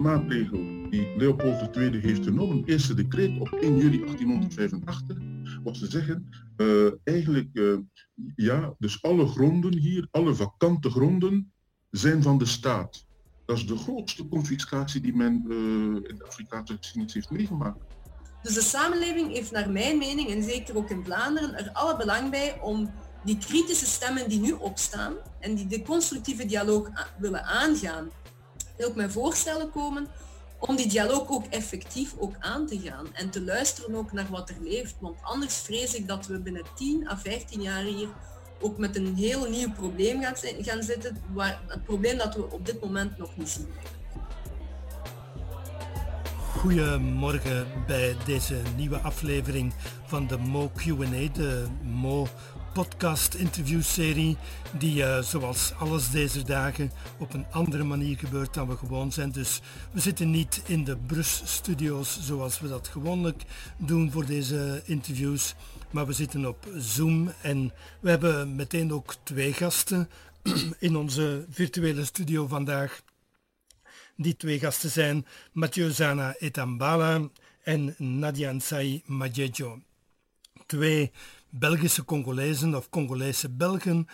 maatregel die Leopold II heeft genomen, eerste decreet op 1 juli 1885, was te zeggen, uh, eigenlijk, uh, ja, dus alle gronden hier, alle vakante gronden, zijn van de staat. Dat is de grootste confiscatie die men uh, in de Afrikaanse geschiedenis heeft meegemaakt. Dus de samenleving heeft naar mijn mening, en zeker ook in Vlaanderen, er alle belang bij om die kritische stemmen die nu opstaan en die de constructieve dialoog willen aangaan, ook met voorstellen komen om die dialoog ook effectief ook aan te gaan en te luisteren ook naar wat er leeft. Want anders vrees ik dat we binnen 10 à 15 jaar hier ook met een heel nieuw probleem gaan, gaan zitten, waar, het probleem dat we op dit moment nog niet zien. Goedemorgen bij deze nieuwe aflevering van de Mo Q&A, de Mo podcast interviewserie die uh, zoals alles deze dagen op een andere manier gebeurt dan we gewoon zijn. Dus we zitten niet in de Brus studio's zoals we dat gewoonlijk doen voor deze interviews, maar we zitten op Zoom en we hebben meteen ook twee gasten in onze virtuele studio vandaag. Die twee gasten zijn Mathieu Zana Etambala en Nadia Nsai Majejo. Twee Belgische Congolezen of Congolese Belgen,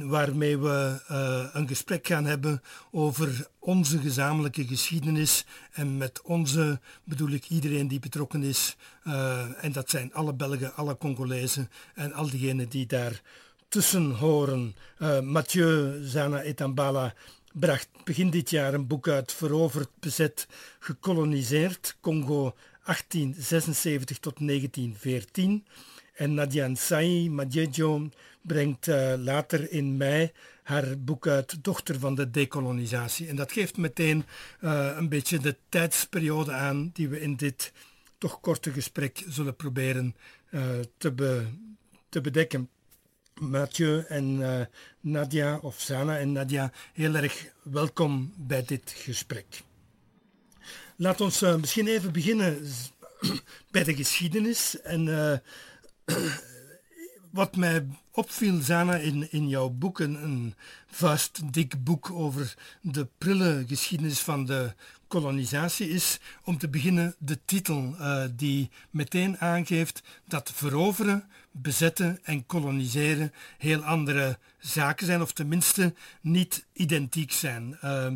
waarmee we uh, een gesprek gaan hebben over onze gezamenlijke geschiedenis. En met onze bedoel ik iedereen die betrokken is. Uh, en dat zijn alle Belgen, alle Congolezen en al diegenen die daar tussen horen. Uh, Mathieu Zana Etambala bracht begin dit jaar een boek uit Veroverd, bezet, gekoloniseerd, Congo 1876 tot 1914. En Nadia Nsai Madjejo brengt uh, later in mei haar boek uit Dochter van de Decolonisatie. En dat geeft meteen uh, een beetje de tijdsperiode aan die we in dit toch korte gesprek zullen proberen uh, te, te bedekken. Mathieu en Nadia, of Sana en Nadia, heel erg welkom bij dit gesprek. Laat ons misschien even beginnen bij de geschiedenis. En wat mij opviel, Zana, in, in jouw boek, een, een vast dik boek over de prille geschiedenis van de kolonisatie, is om te beginnen de titel uh, die meteen aangeeft dat veroveren, bezetten en koloniseren heel andere zaken zijn, of tenminste niet identiek zijn. Uh,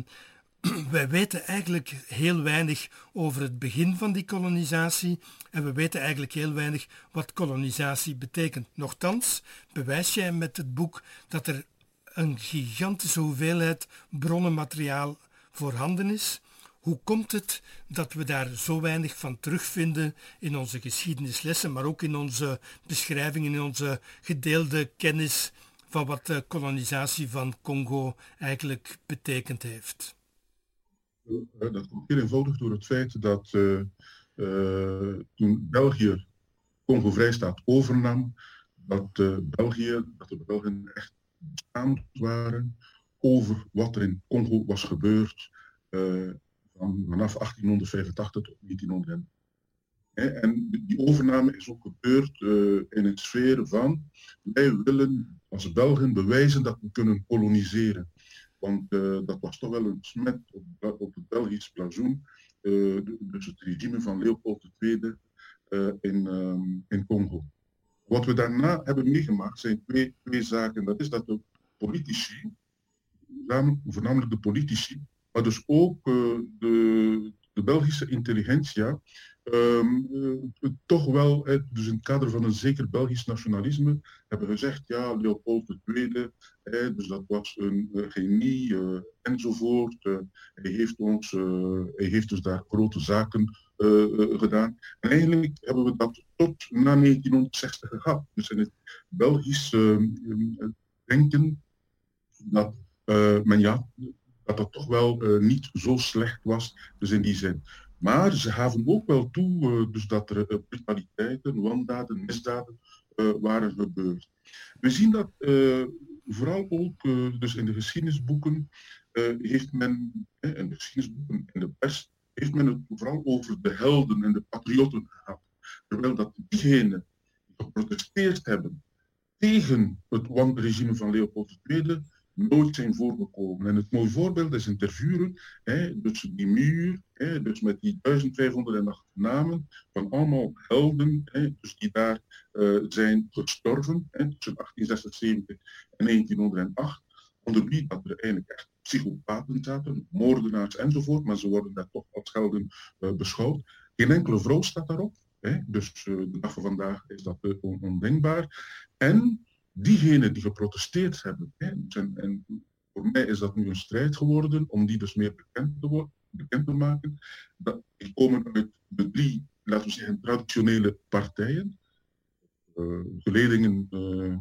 wij weten eigenlijk heel weinig over het begin van die kolonisatie en we weten eigenlijk heel weinig wat kolonisatie betekent. Nochtans bewijs jij met het boek dat er een gigantische hoeveelheid bronnenmateriaal voorhanden is. Hoe komt het dat we daar zo weinig van terugvinden in onze geschiedenislessen, maar ook in onze beschrijvingen, in onze gedeelde kennis van wat de kolonisatie van Congo eigenlijk betekend heeft? Eh, dat komt heel eenvoudig door het feit dat uh, toen België Congo-Vrijstaat overnam, dat België, dat de Belgen echt beschaamd waren over wat er in Congo was gebeurd van, vanaf 1885 tot 1900. En die overname is ook gebeurd in een sfeer van wij willen als Belgen bewijzen dat we kunnen koloniseren. Want uh, dat was toch wel een smet op, het Belgisch blazoen. Uh, dus het regime van Leopold II eh, in, um, in Congo. Wat we daarna hebben meegemaakt zijn twee, twee zaken. Dat is dat de politici, voornamelijk de politici, maar dus ook de, de Belgische intelligentsia, um, uh, toch wel, dus in het kader van een zeker Belgisch nationalisme, hebben gezegd, ja, Leopold II, hè, dus dat was een uh, genie uh, enzovoort. hij, heeft ons, hij heeft dus daar grote zaken gedaan. En eigenlijk hebben we dat tot na 1960 gehad. Dus in het Belgisch ehm, denken dat men ja, dat dat toch wel niet zo slecht was, dus in die zin. Maar ze gaven ook wel toe uh, dus dat er brutaliteiten, wandaden, misdaden uh, waren gebeurd. We zien dat vooral ook dus in de geschiedenisboeken heeft men, in de geschiedenisboeken in de pers, heeft men het vooral over de helden en de patriotten gehad. Terwijl dat diegenen die geprotesteerd hebben tegen het wanregime van Leopold II, nooit zijn voorgekomen. En het mooie voorbeeld is in Tervuren, hè, dus die muur, hè, dus met die 1508 namen van allemaal helden, hè, dus die daar uh, zijn gestorven tussen 1876 en 1908, onder wie dat er eigenlijk echt psychopaten zaten, moordenaars enzovoort, maar ze worden daar toch als helden uh, beschouwd. Geen enkele vrouw staat daarop. Hè, dus uh, de dag van vandaag is dat ondenkbaar. En diegenen die geprotesteerd hebben, en, voor mij is dat nu een strijd geworden om die dus meer bekend te, worden, bekend te maken, dat, die komen uit de drie, laten we zeggen, traditionele partijen, uh,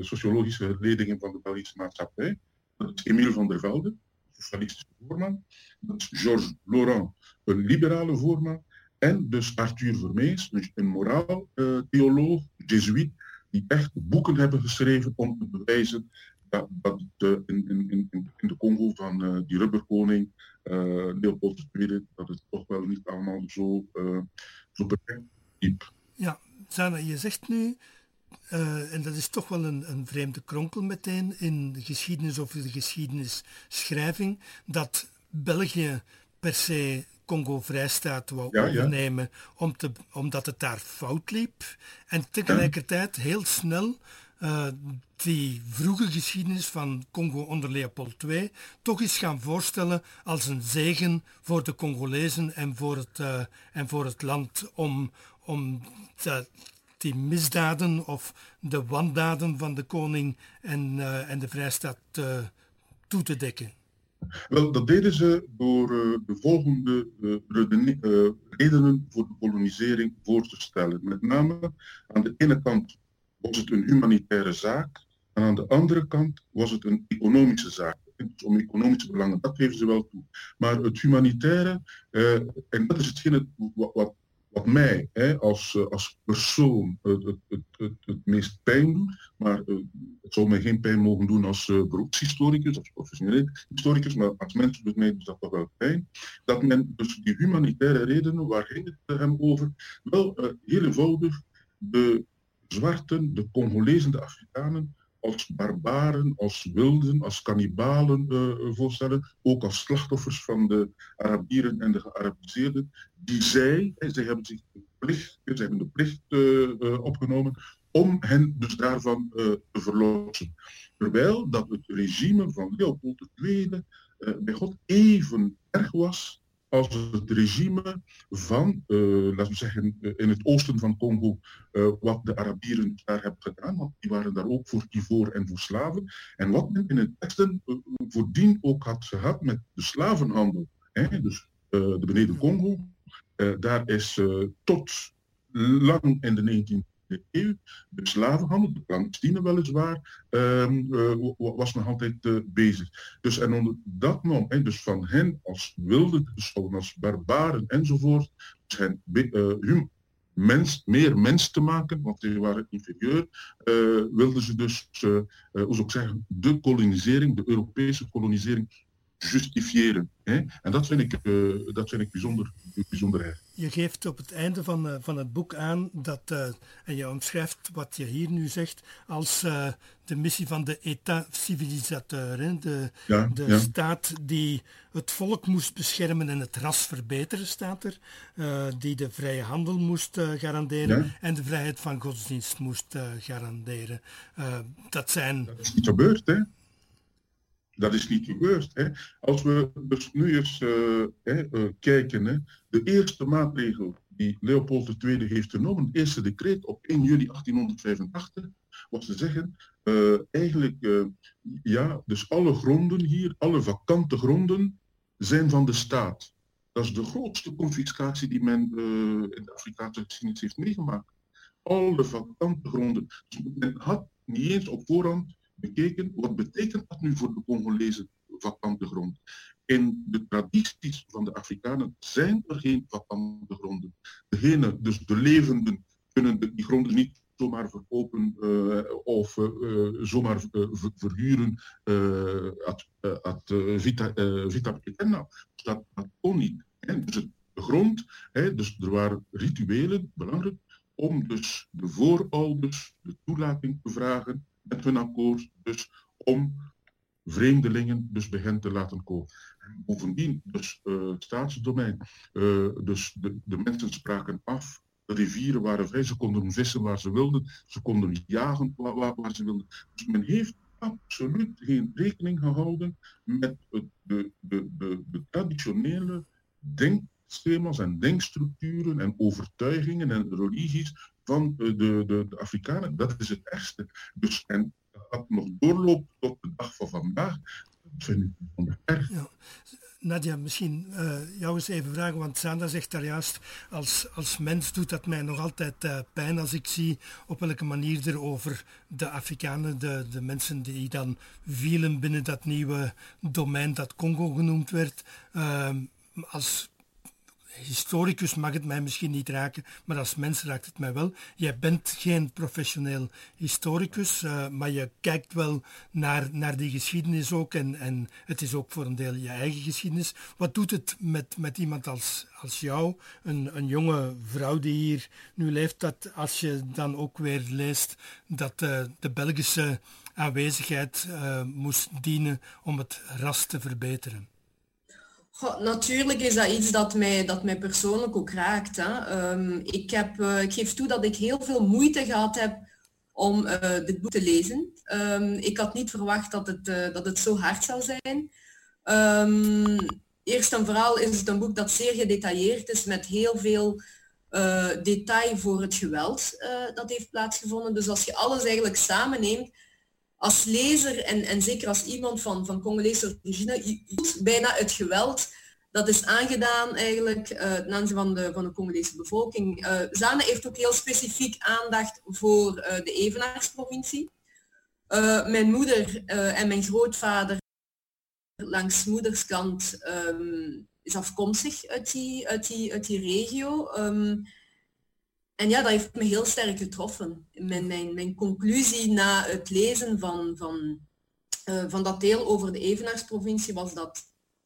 sociologische geledingen van de Belgische maatschappij. Dat is Emile van der Velde, socialistische voorman. Dat is Georges Laurent, een liberale voorman. En dus Arthur Vermees, een moraal-theoloog, jezuïet, die echt boeken hebben geschreven om te bewijzen dat, de, in, in, in, de Congo van uh, die rubberkoning, uh, Leopold II, dat het toch wel niet allemaal zo, uh, zo perfect liep. Ja, Sana, je zegt nu, en dat is toch wel een, een vreemde kronkel meteen in de geschiedenis of de geschiedenisschrijving, dat België per se Congo-Vrijstaat wou ja, Om te, omdat het daar fout liep. En tegelijkertijd heel snel uh, die vroege geschiedenis van Congo onder Leopold II toch eens gaan voorstellen als een zegen voor de Congolezen en voor het, uh, en voor het land om, om de, die misdaden of de wandaden van de koning en, uh, en de vrijstaat toe te dekken. Wel, dat deden ze door uh, de volgende uh, redenen voor de kolonisering voor te stellen. Met name aan de ene kant was het een humanitaire zaak en aan de andere kant was het een economische zaak. Dus om economische belangen, dat geven ze wel toe. Maar het humanitaire, en dat is hetgene wat, wat wat mij hè, als, eh, als persoon het, meest pijn doet, maar uh, het zal mij geen pijn mogen doen als uh, beroepshistoricus, als professioneel historicus, maar als mens doet mij dus dat toch wel pijn, dat men dus die humanitaire redenen, waar ging het hem over, wel heel eenvoudig de zwarten, de Congolezen, de Afrikanen, als barbaren, als wilden, als kannibalen uh, voorstellen, ook als slachtoffers van de Arabieren en de gearabiseerden, die zij, zij hebben zich de plicht, zij hebben de plicht uh, opgenomen om hen dus daarvan te verlossen. Terwijl dat het regime van Leopold II bij God even erg was als het regime van, uh, laten we zeggen, eh, in het oosten van Congo, uh, wat de Arabieren daar hebben gedaan, want die waren daar ook voor ivoor en voor slaven. En wat men in het westen voordien ook had gehad met de slavenhandel, hè, dus de beneden Congo, daar is tot lang in de 19 de eeuw. De slavenhandel, de clandestine weliswaar, um, uh, was nog altijd uh, bezig. Dus en onder dat nom, dus van hen als wilden beschouwen, als barbaren enzovoort, dus hen, uh, mens, meer mens te maken, want die waren inferieur, wilden ze dus, hoe zou ik zeggen, de kolonisering, de Europese kolonisering justifiëren. Hè? En dat vind ik, uh, dat vind ik bijzonder, bijzonder Je geeft op het einde van, uh, van het boek aan dat, uh, en je omschrijft wat je hier nu zegt als de missie van de état civilisateur, hè? de, ja, de ja. staat die het volk moest beschermen en het ras verbeteren, staat er, die de vrije handel moest garanderen ja. en de vrijheid van godsdienst moest garanderen. dat zijn... Dat is niet gebeurd, hè? Dat is niet gebeurd. Hè. Als we dus nu eens uh, hè, uh, kijken, hè, de eerste maatregel die Leopold II heeft genomen, het eerste decreet op 1 juli 1885, was te zeggen, uh, eigenlijk, ja, dus alle gronden hier, alle vakante gronden, zijn van de staat. Dat is de grootste confiscatie die men in de Afrikaanse geschiedenis heeft meegemaakt. Alle vakante gronden. Dus men had niet eens op voorhand bekeken, wat betekent dat nu voor de Congolese vakante grond? In de tradities van de Afrikanen zijn er geen vakante gronden. Degene, dus de levenden, kunnen die gronden niet zomaar verkopen of zomaar verhuren ad, ad vita, vita Dat, dat kon niet. Hè? Dus de grond, hè, dus er waren rituelen, belangrijk, om dus de voorouders de toelating te vragen met hun akkoord dus om vreemdelingen dus bij hen te laten komen. En bovendien, dus uh, het staatsdomein, uh, dus de, de mensen spraken af, de rivieren waren vrij, ze konden vissen waar ze wilden, ze konden jagen waar, waar, ze wilden. Dus men heeft absoluut geen rekening gehouden met de, de, de, de traditionele denkschema's en denkstructuren en overtuigingen en religies van de, de, de Afrikanen. Dat is het ergste. Dus, en dat nog doorloopt tot de dag van vandaag, dat vind ik van erg. Ja. Nadia, misschien uh, jou eens even vragen, want Sandra zegt daar juist, als, als mens doet dat mij nog altijd uh, pijn als ik zie op welke manier er over de Afrikanen, de, de mensen die dan vielen binnen dat nieuwe domein dat Congo genoemd werd, uh, als historicus mag het mij misschien niet raken, maar als mens raakt het mij wel. Jij bent geen professioneel historicus, uh, maar je kijkt wel naar, naar die geschiedenis ook en, en het is ook voor een deel je eigen geschiedenis. Wat doet het met, met iemand als, als jou, een, een jonge vrouw die hier nu leeft, dat als je dan ook weer leest dat uh, de Belgische aanwezigheid uh, moest dienen om het ras te verbeteren? Natuurlijk is dat iets dat mij, dat mij persoonlijk ook raakt. Hè. Um, ik, heb, uh, ik geef toe dat ik heel veel moeite gehad heb om uh, dit boek te lezen. Um, ik had niet verwacht dat het, uh, dat het zo hard zou zijn. Um, eerst en vooral is het een boek dat zeer gedetailleerd is met heel veel detail voor het geweld dat heeft plaatsgevonden. Dus als je alles eigenlijk samenneemt, als lezer en, en zeker als iemand van, van Congolese origine, bijna het geweld dat is aangedaan eigenlijk uh, ten aanzien van de, van de Congolese bevolking. Uh, Zane heeft ook heel specifiek aandacht voor uh, de Evenaarsprovincie. mijn moeder en mijn grootvader langs moederskant um, is afkomstig uit die, uit die, uit die regio. Um, en ja, dat heeft me heel sterk getroffen. Mijn, mijn, mijn conclusie na het lezen van, van, uh, van dat deel over de Evenaarsprovincie was dat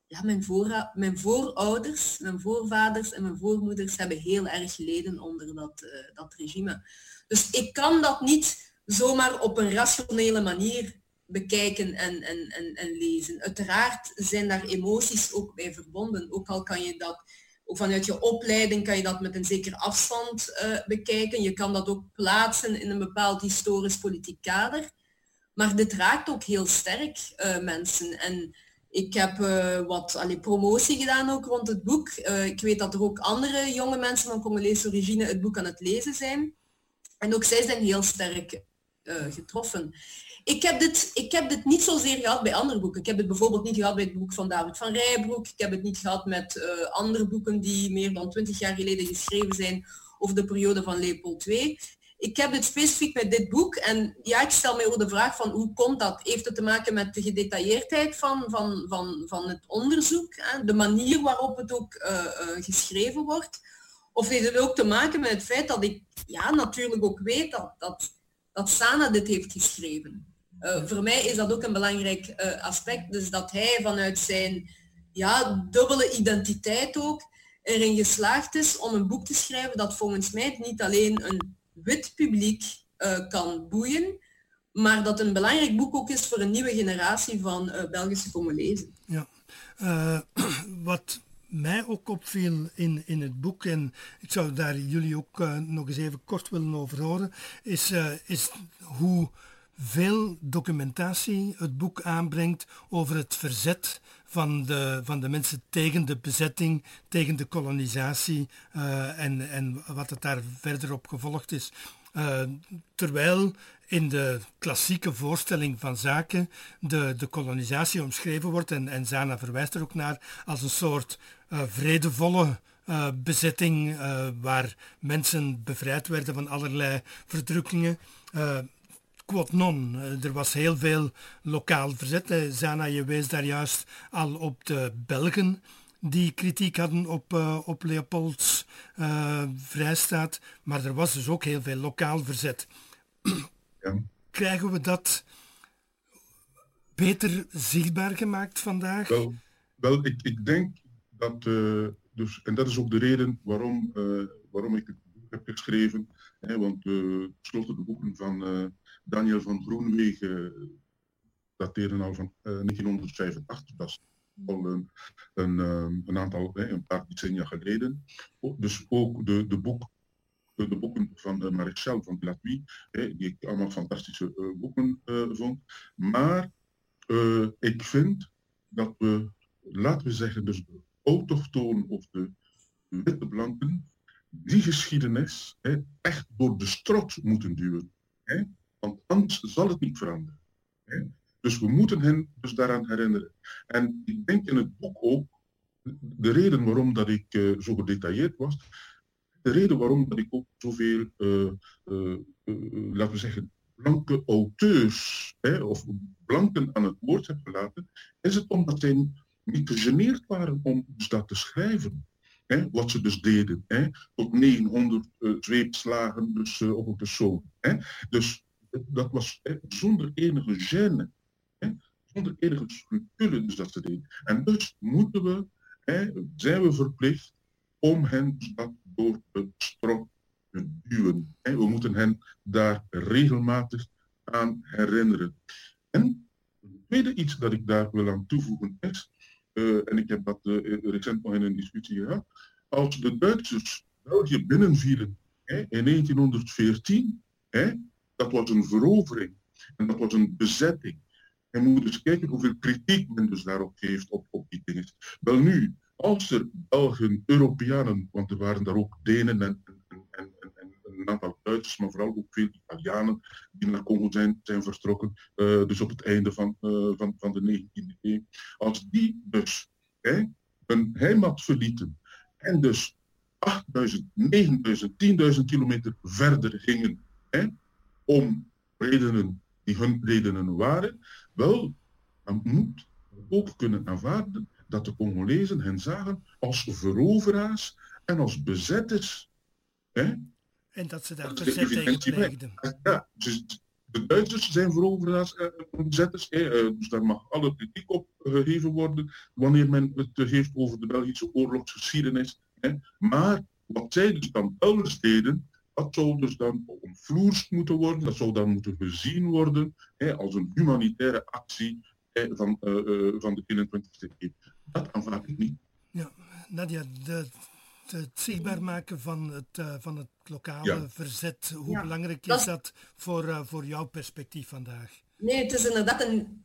ja, mijn, voor, mijn voorouders, mijn voorvaders en mijn voormoeders hebben heel erg geleden onder dat, uh, dat regime. Dus ik kan dat niet zomaar op een rationele manier bekijken en, en, en, en lezen. Uiteraard zijn daar emoties ook bij verbonden, ook al kan je dat vanuit je opleiding kan je dat met een zekere afstand uh, bekijken. Je kan dat ook plaatsen in een bepaald historisch-politiek kader. Maar dit raakt ook heel sterk uh, mensen. En ik heb uh, wat allee, promotie gedaan ook rond het boek. ik weet dat er ook andere jonge mensen van Congolese origine het boek aan het lezen zijn. En ook zij zijn heel sterk getroffen. Ik heb, dit, ik heb dit niet zozeer gehad bij andere boeken. Ik heb het bijvoorbeeld niet gehad bij het boek van David van Rijbroek. Ik heb het niet gehad met uh, andere boeken die meer dan twintig jaar geleden geschreven zijn over de periode van Leopold II. Ik heb het specifiek met dit boek en ja, ik stel mij ook de vraag van hoe komt dat? Heeft het te maken met de gedetailleerdheid van, van, van, van het onderzoek, hè? de manier waarop het ook uh, uh, geschreven wordt? Of heeft het ook te maken met het feit dat ik ja, natuurlijk ook weet dat, dat, dat Sana dit heeft geschreven? Uh, voor mij is dat ook een belangrijk uh, aspect. Dus dat hij vanuit zijn ja, dubbele identiteit ook erin geslaagd is om een boek te schrijven dat volgens mij niet alleen een wit publiek uh, kan boeien, maar dat een belangrijk boek ook is voor een nieuwe generatie van Belgische Congolezen. Ja, wat mij ook opviel in, in het boek, en ik zou daar jullie ook nog eens even kort willen over horen, is, is hoe veel documentatie het boek aanbrengt over het verzet van de, van de mensen tegen de bezetting, tegen de kolonisatie uh, en, en wat het daar verder op gevolgd is. Uh, terwijl in de klassieke voorstelling van zaken de, de kolonisatie omschreven wordt, en, en Zana verwijst er ook naar, als een soort uh, vredevolle bezetting waar mensen bevrijd werden van allerlei verdrukkingen quod non. Eh, er was heel veel lokaal verzet. Eh, Zana, je wees daar juist al op de Belgen die kritiek hadden op, uh, op Leopolds uh, vrijstaat. Maar er was dus ook heel veel lokaal verzet. Ja. Krijgen we dat beter zichtbaar gemaakt vandaag? Wel, wel ik, ik denk dat, uh, dus, en dat is ook de reden waarom, waarom ik het boek heb geschreven. Hè, want tenslotte de boeken van Daniel van Groenwegen, dateren al van 1985. Dat is al een, een, een aantal, een paar decennia geleden. Dus ook de, de boek de boeken van de Maréchal van Platouis, die ik allemaal fantastische boeken vond. Maar ik vind dat we, laten we zeggen, dus de autochtonen of de witte blanken, die geschiedenis hè, echt door de strot moeten duwen. Hè? Want anders zal het niet veranderen. Hè? Dus we moeten hen dus daaraan herinneren. En ik denk in het boek ook, de reden waarom dat ik uh, zo gedetailleerd was, de reden waarom dat ik ook zoveel, uh, laten we zeggen, blanke auteurs hè, of blanken aan het woord heb gelaten, is het omdat zij niet gegeneerd waren om dus dat te schrijven. Hè, wat ze dus deden. Hè, tot 900 uh, zweepslagen dus, op een persoon. Hè. Dus dat was zonder enige gêne. Zonder enige scrupule dus dat ze deden. En dus moeten we, zijn we verplicht om hen dat door het strop te duwen. We moeten hen daar regelmatig aan herinneren. En het tweede iets dat ik daar wil aan toevoegen is, uh, en ik heb dat uh, recent nog in een discussie gehad, als de Duitsers België binnenvielen in 1914, hè, dat was een verovering en dat was een bezetting. En moeten eens kijken hoeveel kritiek men dus daarop geeft op, op die dingen. Wel nu, als er Belgen, Europeanen, want er waren daar ook Denen en, en, en, en een aantal Duitsers, maar vooral ook veel Italianen die naar Congo zijn, zijn vertrokken, uh, dus op het einde van, uh, van, van de 19e eeuw. Als die dus hè, heimat verlieten en dus 8000, 9000, 10.000 kilometer verder gingen hè, om redenen die hun redenen waren, wel, dan moet ook kunnen aanvaarden dat de Congolezen hen zagen als veroveraars en als bezetters. Hè? En dat ze daar verzet tegen pleegden. Ja, dus de Duitsers zijn veroveraars en bezetters. Hè? Dus daar mag alle kritiek op gegeven worden wanneer men het heeft over de Belgische oorlogsgeschiedenis. Hè? Maar wat zij dus dan elders deden, dat zou dus dan omvloerst moeten worden, dat zou dan moeten gezien worden hè, als een humanitaire actie hè, van, uh, uh, van de 21e eeuw. Dat aanvaard ik niet. Ja, Nadia, de, de, het zichtbaar maken van het, uh, van het lokale ja. verzet, hoe ja. belangrijk is dat voor, voor jouw perspectief vandaag? Nee, het is inderdaad een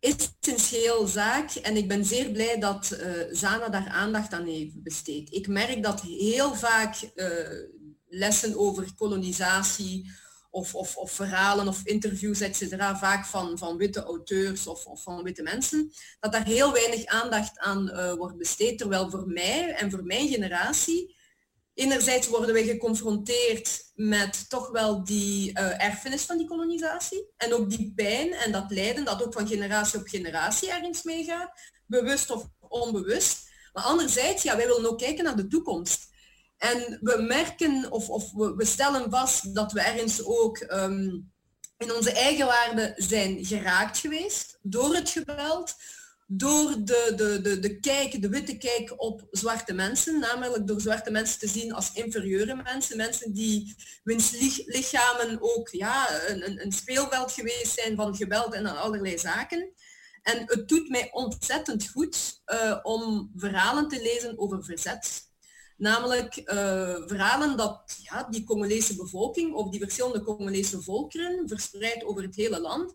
essentieel zaak en ik ben zeer blij dat uh, Zana daar aandacht aan heeft besteed. Ik merk dat heel vaak uh, lessen over kolonisatie of, of, of, verhalen of interviews, etc., vaak van, van witte auteurs of, of, van witte mensen, dat daar heel weinig aandacht aan uh, wordt besteed. Terwijl voor mij en voor mijn generatie enerzijds worden we geconfronteerd met toch wel die uh, erfenis van die kolonisatie en ook die pijn en dat lijden dat ook van generatie op generatie ergens meegaat, bewust of onbewust. Maar anderzijds, ja, wij willen ook kijken naar de toekomst. En we merken of, of we, we stellen vast dat we ergens ook um, in onze eigen waarden zijn geraakt geweest door het geweld, door de, de, de, de kijk, de witte kijk op zwarte mensen, namelijk door zwarte mensen te zien als inferieure mensen, mensen die wiens lichamen ook ja, een, speelveld geweest zijn van geweld en allerlei zaken. En het doet mij ontzettend goed uh, om verhalen te lezen over verzet. Namelijk uh, verhalen dat ja, die Congolese bevolking of die verschillende Congolese volkeren verspreid over het hele land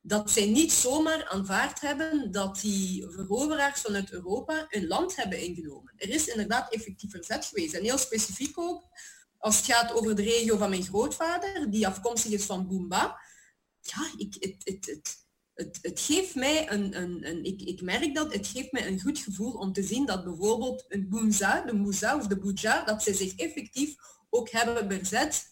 dat zij niet zomaar aanvaard hebben dat die veroveraars vanuit Europa hun land hebben ingenomen. Er is inderdaad effectief verzet geweest. En heel specifiek ook, als het gaat over de regio van mijn grootvader, die afkomstig is van Boomba. Ja, ik, het, het, het, het, het geeft mij een, een, een ik, ik merk dat, het geeft mij een goed gevoel om te zien dat bijvoorbeeld een Boomza, de Mouza of de Bouja, dat zij zich effectief ook hebben verzet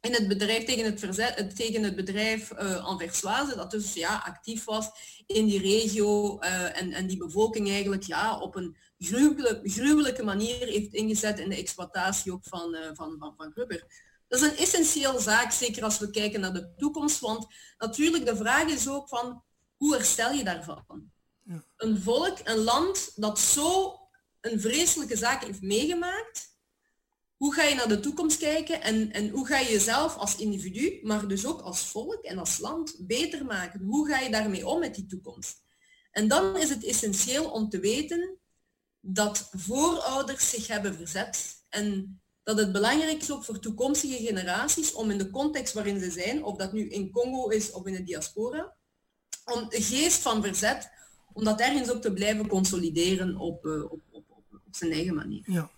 in het bedrijf tegen het, verzet, tegen het bedrijf uh, Anversoise, dat dus ja, actief was in die regio uh, en, en die bevolking eigenlijk ja, op een gruwelijke, gruwelijke manier heeft ingezet in de exploitatie ook van, uh, van, van, van rubber. Dat is een essentieel zaak, zeker als we kijken naar de toekomst, want natuurlijk de vraag is ook van hoe herstel je daarvan? Ja. Een volk, een land dat zo een vreselijke zaak heeft meegemaakt, hoe ga je naar de toekomst kijken en, en hoe ga je jezelf als individu, maar dus ook als volk en als land beter maken? Hoe ga je daarmee om met die toekomst? En dan is het essentieel om te weten dat voorouders zich hebben verzet en dat het belangrijk is ook voor toekomstige generaties om in de context waarin ze zijn, of dat nu in Congo is of in de diaspora, om de geest van verzet, om dat ergens ook te blijven consolideren op, uh, op, op, op, zijn eigen manier. Ja.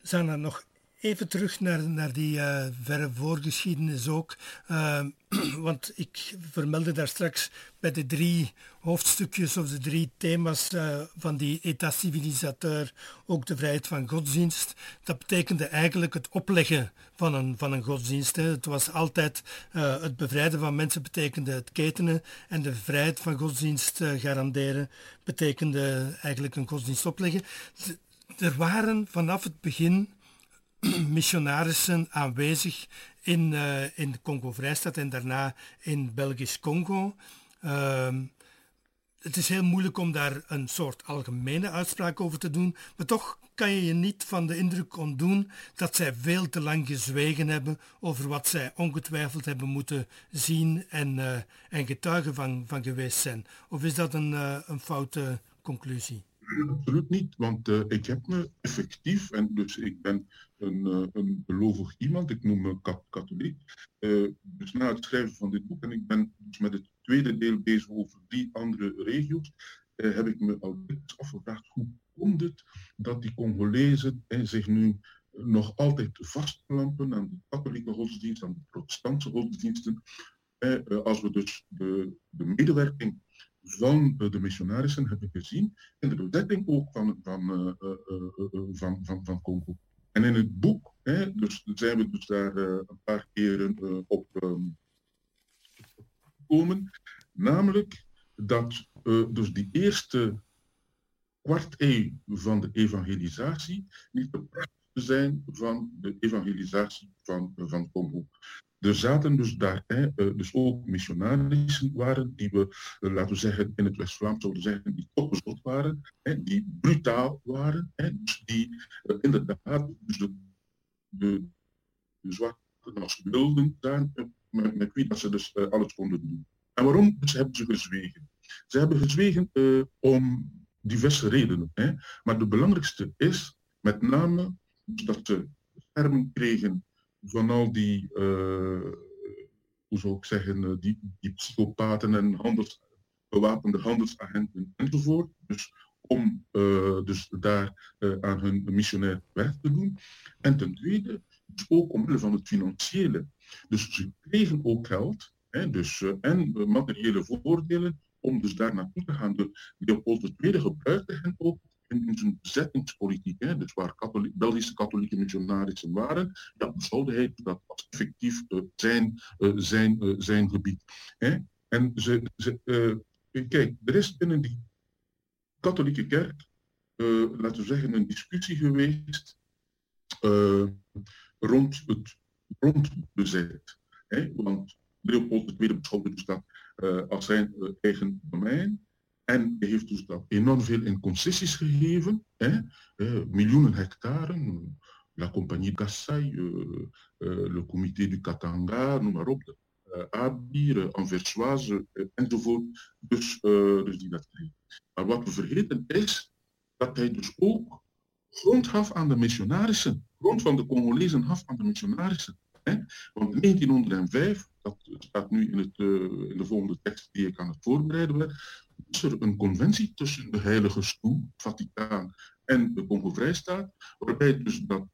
Zijn er nog Even terug naar, naar die uh, verre voorgeschiedenis ook. Uh, want ik vermeldde daar straks bij de drie hoofdstukjes of de drie thema's uh, van die etat civilisateur ook de vrijheid van godsdienst. Dat betekende eigenlijk het opleggen van een, van een godsdienst. Het was altijd het bevrijden van mensen betekende het ketenen en de vrijheid van godsdienst garanderen betekende eigenlijk een godsdienst opleggen. Er waren vanaf het begin missionarissen aanwezig in, uh, in Congo-Vrijstaat en daarna in Belgisch Congo. Ehm, het is heel moeilijk om daar een soort algemene uitspraak over te doen, maar toch kan je je niet van de indruk ontdoen dat zij veel te lang gezwegen hebben over wat zij ongetwijfeld hebben moeten zien en, uh, en getuigen van, van geweest zijn. Of is dat een, uh, een foute conclusie? Absoluut niet, want ik heb me effectief, en dus ik ben een, uh, een belovig iemand, ik noem me kat katholiek, uh, dus na het schrijven van dit boek, en ik ben dus met het tweede deel bezig over drie andere regio's, heb ik me al afgevraagd. Hoe komt het dat die Congolezen zich nu nog altijd vastklampen aan de katholieke godsdienst, aan de protestantse godsdiensten, als we dus de, de medewerking van de missionarissen hebben gezien en de bezetting ook van, van, van, van, van Congo. En in het boek hè, dus zijn we dus daar een paar keren op um, gekomen, namelijk dat dus die eerste kwart eeuw van de evangelisatie niet de praktische zijn van de evangelisatie van, van Congo. Er zaten dus daar hè, eh, dus ook missionarissen waren die we, eh, laten we zeggen, in het West-Vlaams zouden zeggen, die topgezot waren, hè, die brutaal waren, hè, dus die uh, inderdaad dus de, de, de als wilden zijn, met, met, wie dat ze dus alles konden doen. En waarom dus hebben ze gezwegen? Ze hebben gezwegen om diverse redenen. Hè? Maar de belangrijkste is met name dat ze bescherming kregen van al die, uh, hoe zou ik zeggen, uh, die, die psychopaten en handels, bewapende handelsagenten enzovoort. Dus om uh, dus daar aan hun missionair werk te doen. En ten tweede, dus ook omwille van het financiële. Dus ze kregen ook geld hè, dus, en materiële voordelen om dus daar naartoe te gaan. De Leopold II gebruikte hen ook in zijn bezettingspolitiek, hè, dus waar katholiek, Belgische katholieke missionarissen waren, ja, beschouwde hij dat als effectief uh, zijn, uh, zijn, uh, zijn gebied. Hè. En ze, ze kijk, er is binnen die katholieke kerk, laten we zeggen, een discussie geweest rond het grondbezit. Hè, want Leopold II beschouwde dus dat als zijn eigen domein. En hij heeft dus dat enorm veel in concessies gegeven. Hè? Eh, miljoenen hectare. La Compagnie Kassai, uh, le Comité du Katanga, noem maar op. Uh, Abir, Anversoise enzovoort. Dus, dus die dat. Maar wat we vergeten is dat hij dus ook grond gaf aan de missionarissen. Grond van de Congolezen gaf aan de missionarissen. Hè? Want in 1905, dat staat nu in, het, in de volgende tekst die ik aan het voorbereiden ben, is er een conventie tussen de Heilige Stoel, Vaticaan en de Congo-Vrijstaat, waarbij dus dat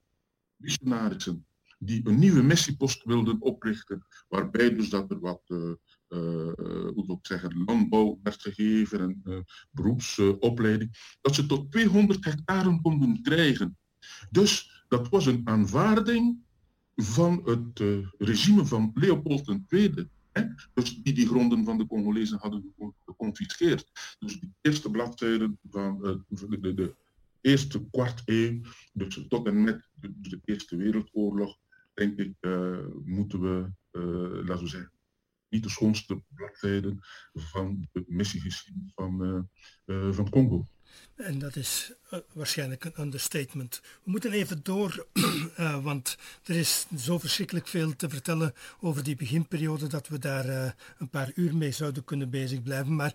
missionarissen die een nieuwe missiepost wilden oprichten, waarbij dus dat er wat, uh, uh, hoe ik zeggen, landbouw werd gegeven en uh, beroepsopleiding, dat ze tot 200 hectare konden krijgen. Dus dat was een aanvaarding van het regime van Leopold II dus die die gronden van de Congolezen hadden geconfiskeerd. Dus die eerste bladzijden van uh, de, de, eerste kwart eeuw, dus tot en met de, de Eerste Wereldoorlog, denk ik, uh, moeten we, uh, laten we zeggen, niet de schoonste bladzijden van de missiegeschiedenis van, van Congo. En dat is uh, waarschijnlijk een understatement. We moeten even door, uh, want er is zo verschrikkelijk veel te vertellen over die beginperiode dat we daar uh, een paar uur mee zouden kunnen bezig blijven. Maar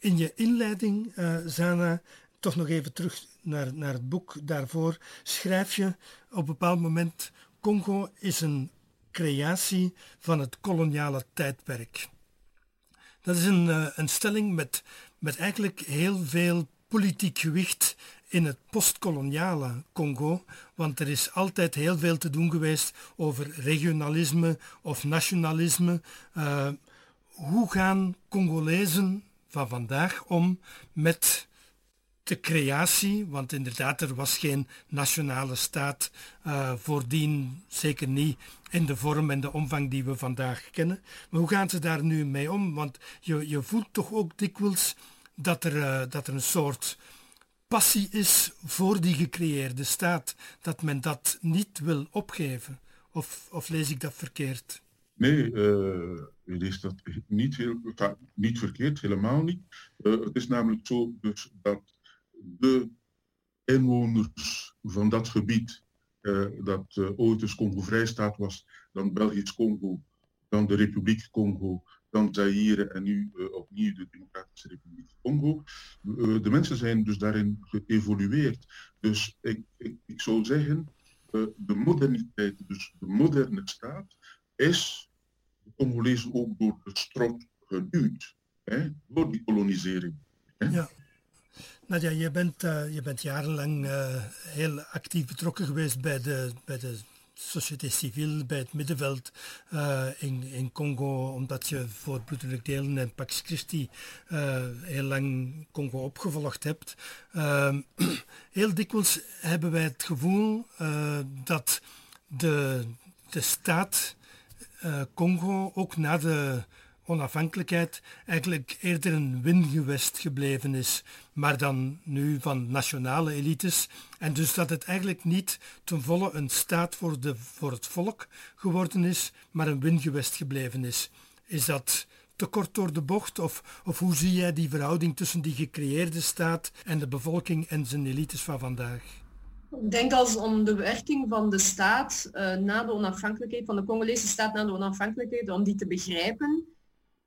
in je inleiding, Zana, toch nog even terug naar, naar het boek daarvoor, schrijf je op een bepaald moment: Congo is een creatie van het koloniale tijdperk. Dat is een, een stelling met, met eigenlijk heel veel politiek gewicht in het postkoloniale Congo, want er is altijd heel veel te doen geweest over regionalisme of nationalisme. Uh, hoe gaan Congolezen van vandaag om met de creatie, want inderdaad er was geen nationale staat uh, voordien, zeker niet in de vorm en de omvang die we vandaag kennen. Maar hoe gaan ze daar nu mee om? Want je, je voelt toch ook dikwijls dat er, uh, dat er een soort passie is voor die gecreëerde staat, dat men dat niet wil opgeven. Of, of lees ik dat verkeerd? Nee, uh, je leest dat niet, heel, niet verkeerd, helemaal niet. Uh, het is namelijk zo dus dat de inwoners van dat gebied, dat ooit dus Congo-vrijstaat was, dan Belgisch Congo, dan de Republiek Congo, dan Zaire en nu uh, opnieuw de Democratische Republiek Congo. Uh, de mensen zijn dus daarin geëvolueerd. Dus ik, ik, ik zou zeggen, uh, de moderniteit, dus de moderne staat, is de Congolezen ook door de strot geduwd, hè, door die kolonisering. Hè. Ja. Nadia, je bent, je bent jarenlang heel actief betrokken geweest bij de, bij de société civile bij het middenveld uh, in, in Congo, omdat je voor Bloedelijk Delen en Pax Christi uh, heel lang Congo opgevolgd hebt. Uh, heel dikwijls hebben wij het gevoel dat de, de staat Congo ook na de onafhankelijkheid eigenlijk eerder een wingewest gebleven is, maar dan nu van nationale elites. En dus dat het eigenlijk niet ten volle een staat voor, de, voor het volk geworden is, maar een wingewest gebleven is. Is dat te kort door de bocht? Of, of hoe zie jij die verhouding tussen die gecreëerde staat en de bevolking en zijn elites van vandaag? Ik denk als om de werking van de staat uh, na de onafhankelijkheid, van de Congolese staat na de onafhankelijkheid, om die te begrijpen,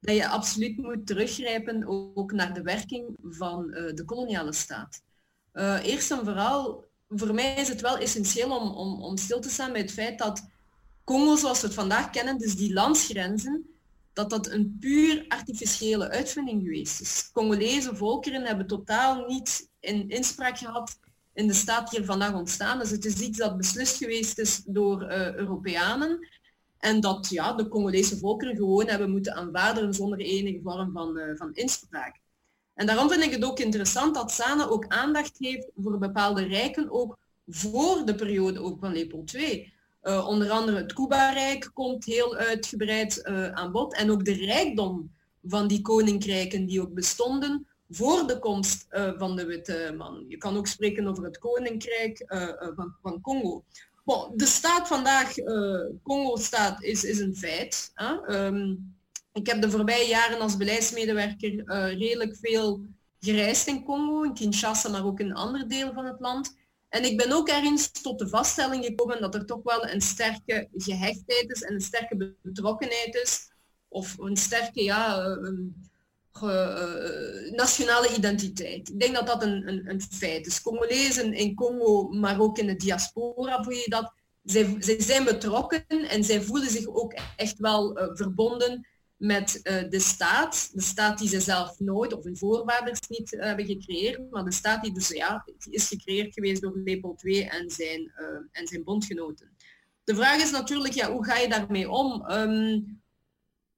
dat je absoluut moet teruggrijpen ook naar de werking van uh, de koloniale staat. Uh, eerst en vooral, voor mij is het wel essentieel om, om, om stil te staan bij het feit dat Congo zoals we het vandaag kennen, dus die landsgrenzen, dat dat een puur artificiële uitvinding geweest is. Congolese volkeren hebben totaal niet in inspraak gehad in de staat die er vandaag ontstaan is. Het is iets dat beslist geweest is door uh, Europeanen en dat ja, de Congolese volkeren gewoon hebben moeten aanvaarden zonder enige vorm van, uh, van inspraak. En daarom vind ik het ook interessant dat Sana ook aandacht heeft voor bepaalde rijken, ook voor de periode ook van Leopold II. Uh, onder andere het Cuba-rijk komt heel uitgebreid uh, aan bod. En ook de rijkdom van die koninkrijken die ook bestonden voor de komst van de witte man. Je kan ook spreken over het koninkrijk van, van Congo. De staat vandaag, uh, Congo-staat, is, is een feit. Hè? Um, ik heb de voorbije jaren als beleidsmedewerker uh, redelijk veel gereisd in Congo, in Kinshasa, maar ook in andere delen van het land. En ik ben ook ergens tot de vaststelling gekomen dat er toch wel een sterke gehechtheid is en een sterke betrokkenheid is. Of een sterke, ja, um, uh, nationale identiteit. Ik denk dat dat een, een, een, feit is. Congolezen in Congo, maar ook in de diaspora voel je dat. Zij, zij zijn betrokken en zij voelen zich ook echt wel uh, verbonden met uh, de staat. De staat die ze zelf nooit of hun voorvaders niet hebben gecreëerd, maar de staat die dus ja, is gecreëerd geweest door Leopold II en zijn, en zijn bondgenoten. De vraag is natuurlijk, ja, hoe ga je daarmee om? Um,